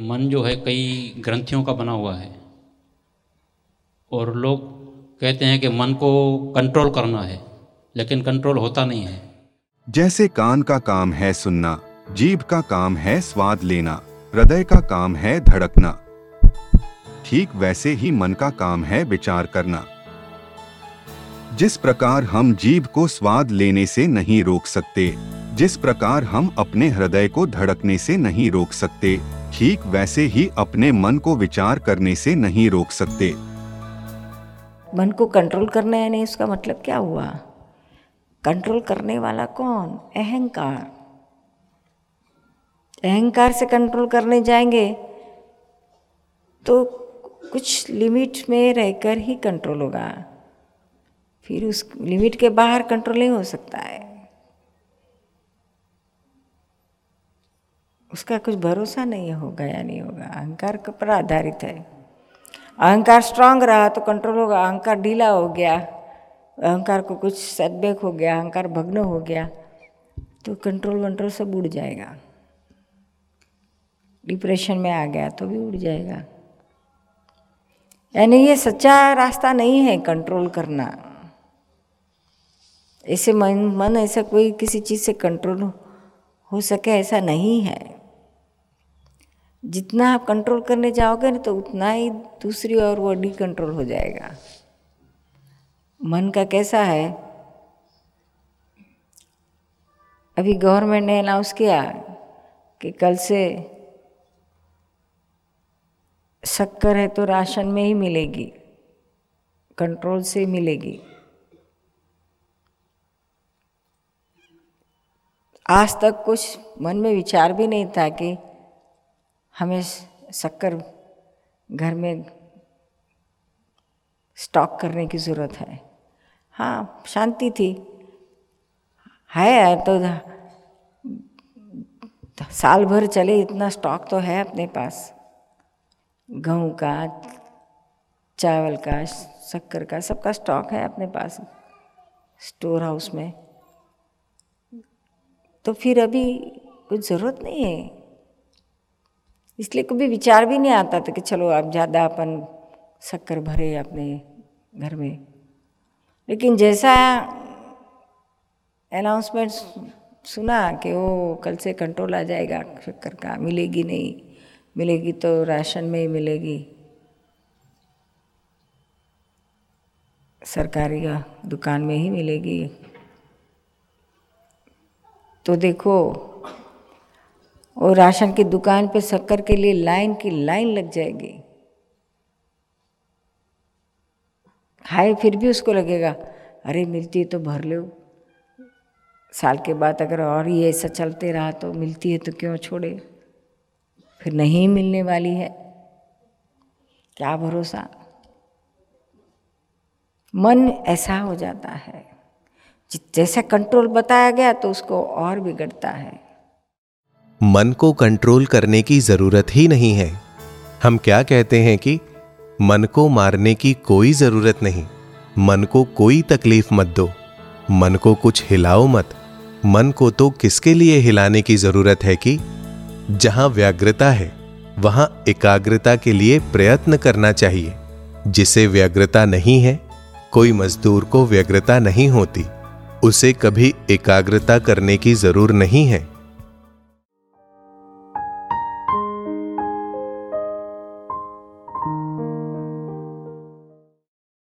मन जो है कई ग्रंथियों का बना हुआ है। और लोग कहते हैं कि मन को कंट्रोल करना है, लेकिन कंट्रोल होता नहीं है। जैसे कान का काम है सुनना, जीभ का काम है स्वाद लेना, हृदय का काम है धड़कना, ठीक वैसे ही मन का काम है विचार करना। जिस प्रकार हम जीभ को स्वाद लेने से नहीं रोक सकते, जिस प्रकार हम अपने हृदय को धड़कने से नहीं रोक सकते ठीक वैसे ही अपने मन को विचार करने से नहीं रोक सकते। मन को कंट्रोल करना है नहीं, उसका मतलब क्या हुआ? कंट्रोल करने वाला कौन? अहंकार। अहंकार से कंट्रोल करने जाएँगे तो कुछ लिमिट में रहकर ही कंट्रोल होगा। फिर उस लिमिट के बाहर कंट्रोल नहीं हो सकता है। उसका कुछ भरोसा नहीं होगा या नहीं होगा। अहंकार पर आधारित है। अहंकार स्ट्रांग रहा तो कंट्रोल होगा। अहंकार ढीला हो गया, अहंकार को कुछ सेटबैक हो गया, अहंकार भग्न हो गया तो कंट्रोल वंट्रोल सब उड़ जाएगा। डिप्रेशन में आ गया तो भी उड़ जाएगा। यानी ये सच्चा रास्ता नहीं है कंट्रोल करना। ऐसे मन मन ऐसा कोई किसी चीज़ से कंट्रोल हो सके ऐसा नहीं है। जितना आप कंट्रोल करने जाओगे ना तो उतना ही दूसरी ओर वो डी कंट्रोल हो जाएगा। मन का कैसा है? अभी गवर्नमेंट ने अनाउंस किया कि कल से शक्कर है तो राशन में ही मिलेगी कंट्रोल से मिलेगी। आज तक कुछ मन में विचार भी नहीं था कि हमें शक्कर घर में स्टॉक करने की ज़रूरत है। हाँ शांति थी। है तो साल भर चले, इतना स्टॉक तो है अपने पास। गेहूँ का, चावल का, शक्कर का, सबका स्टॉक है अपने पास। स्टोर हाउस में। तो फिर अभी कुछ ज़रूरत नहीं है। इसलिए कभी विचार भी नहीं आता था कि चलो आप ज़्यादा अपन शक्कर भरे अपने घर में। लेकिन जैसा अनाउंसमेंट सुना कि वो कल से कंट्रोल आ जाएगा, शक्कर का, मिलेगी नहीं, मिलेगी तो राशन में ही मिलेगी। सरकारी दुकान में ही मिलेगी। तो देखो वो राशन की दुकान पे शक्कर के लिए लाइन की लाइन लग जाएगी। खाए फिर भी उसको लगेगा, अरे मिलती है तो भर लो। साल के बाद अगर और ये ऐसा चलते रहा तो मिलती है तो क्यों छोड़े? फिर नहीं मिलने वाली है। क्या भरोसा? मन ऐसा हो जाता है। जैसा कंट्रोल बताया गया तो उसको और बिगड़ता है। मन को कंट्रोल करने की ज़रूरत ही नहीं है। हम क्या कहते हैं कि मन को मारने की कोई ज़रूरत नहीं। मन को कोई तकलीफ़ मत दो। मन को कुछ हिलाओ मत। मन को तो किसके लिए हिलाने की ज़रूरत है कि जहाँ व्याग्रता है, वहाँ एकाग्रता के लिए प्रयत्न करना चाहिए। जिसे व्यग्रता नहीं है, कोई मजदूर को व्यग्रता नहीं होती। उसे कभी एकाग्रता करने की ज़रूर नहीं है।